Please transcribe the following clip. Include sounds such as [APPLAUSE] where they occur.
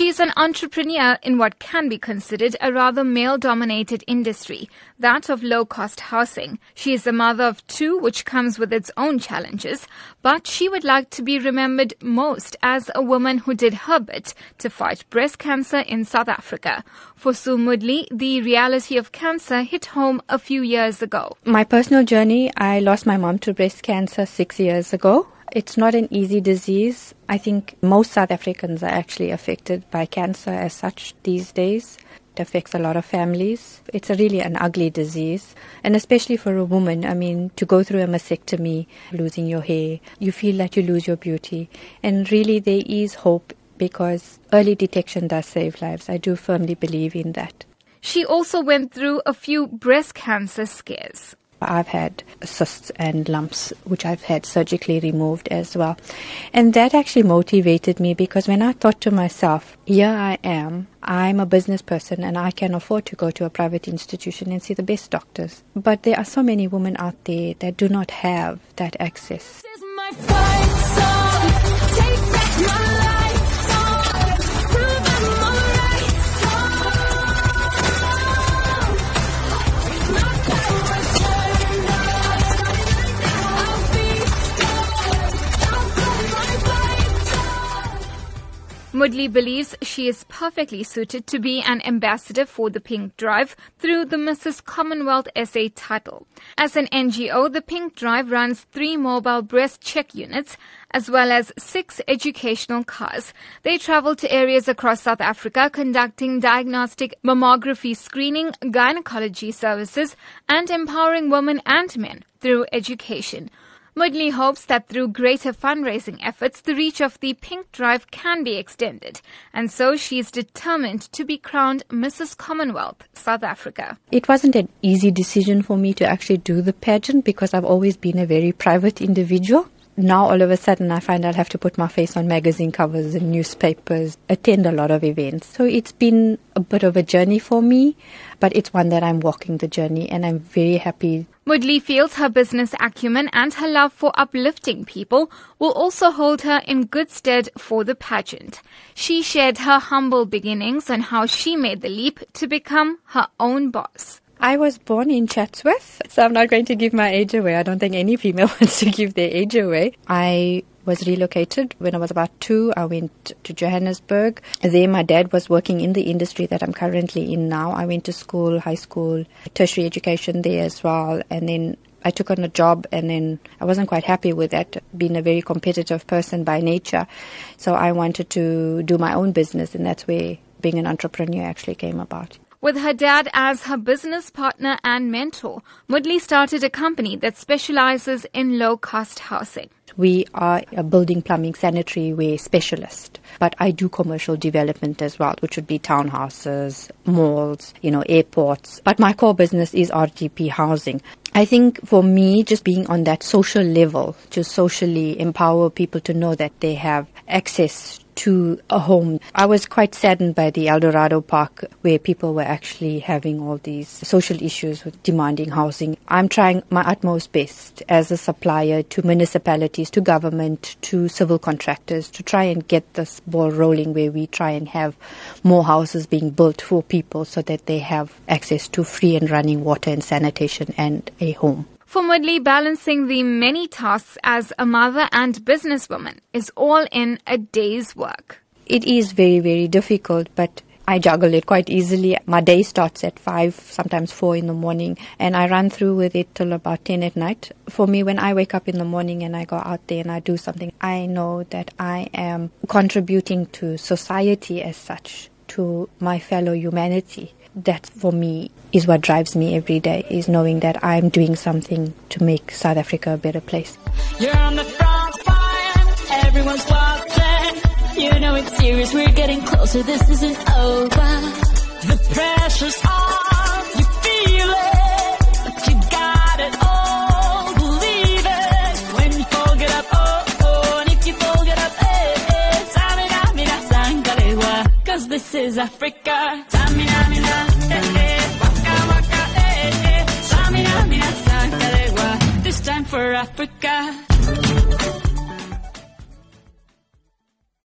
She's an entrepreneur in what can be considered a rather male dominated industry, that of low cost housing. She is the mother of two, which comes with its own challenges, but she would like to be remembered most as a woman who did her bit to fight breast cancer in South Africa. For Sue Moodley, the reality of cancer hit home a few years ago. My personal journey, I lost my mom to breast cancer six years ago. It's not an easy disease. I think most South Africans are actually affected by cancer as such these days. It affects a lot of families. It's a really an ugly disease. And especially for a woman, I mean, to go through a mastectomy, losing your hair, you feel that you lose your beauty. And really, there is hope because early detection does save lives. I do firmly believe in that. She also went through a few breast cancer scares. I've had cysts and lumps, which I've had surgically removed as well. And that actually motivated me because when I thought to myself, here I am, I'm a business person and I can afford to go to a private institution and see the best doctors. But there are so many women out there that do not have that access. Moodley believes she is perfectly suited to be an ambassador for the Pink Drive through the Mrs. Commonwealth SA title. As an NGO, the Pink Drive runs three mobile breast check units as well as six educational cars. They travel to areas across South Africa conducting diagnostic mammography screening, gynecology services, and empowering women and men through education. Moodley hopes that through greater fundraising efforts, the reach of the Pink Drive can be extended. And so she is determined to be crowned Mrs. Commonwealth, South Africa. It wasn't an easy decision for me to actually do the pageant because I've always been a very private individual now all of a sudden I find I'll have to put my face on magazine covers and newspapers, attend a lot of events. So it's been a bit of a journey for me, but it's one that I'm walking the journey and I'm very happy. Moodley feels her business acumen and her love for uplifting people will also hold her in good stead for the pageant. She shared her humble beginnings and how she made the leap to become her own boss. I was born in Chatsworth, so I'm not going to give my age away. I don't think any female [LAUGHS] wants to give their age away. I was relocated when I was about two. I went to Johannesburg. There, my dad was working in the industry that I'm currently in now. I went to school, high school, tertiary education there as well, and then I took on a job and then I wasn't quite happy with that, being a very competitive person by nature. So I wanted to do my own business, and that's where being an entrepreneur actually came about. With her dad as her business partner and mentor, Moodley started a company that specializes in low cost housing. We are a building plumbing sanitary ware specialist, but I do commercial development as well, which would be townhouses, malls, you know, airports. But my core business is RDP housing. I think for me, just being on that social level, to socially empower people to know that they have access to a home. I was quite saddened by the Eldorado Park where people were actually having all these social issues with demanding housing. I'm trying my utmost best as a supplier to municipalities, to government, to civil contractors to try and get this ball rolling where we try and have more houses being built for people so that they have access to free and running water and sanitation and a home. For Moodley, balancing the many tasks as a mother and businesswoman is all in a day's work. It is very, very difficult, but I juggle it quite easily. My day starts at 5, sometimes 4 in the morning, and I run through with it till about 10 at night. For me, when I wake up in the morning and I go out there and I do something, I know that I am contributing to society as such, to my fellow humanity that for me is what drives me every day is knowing that I'm doing something to make South Africa a better place. You're on the front everyone's watching. You know it's serious, we're getting closer, this isn't over. The pressure's you feel it, but you got it all, believe it. When you fold it up, oh, oh, and if you fold it up, eh, eh, samina, mina, sangalewa, cause this is Africa. For Africa.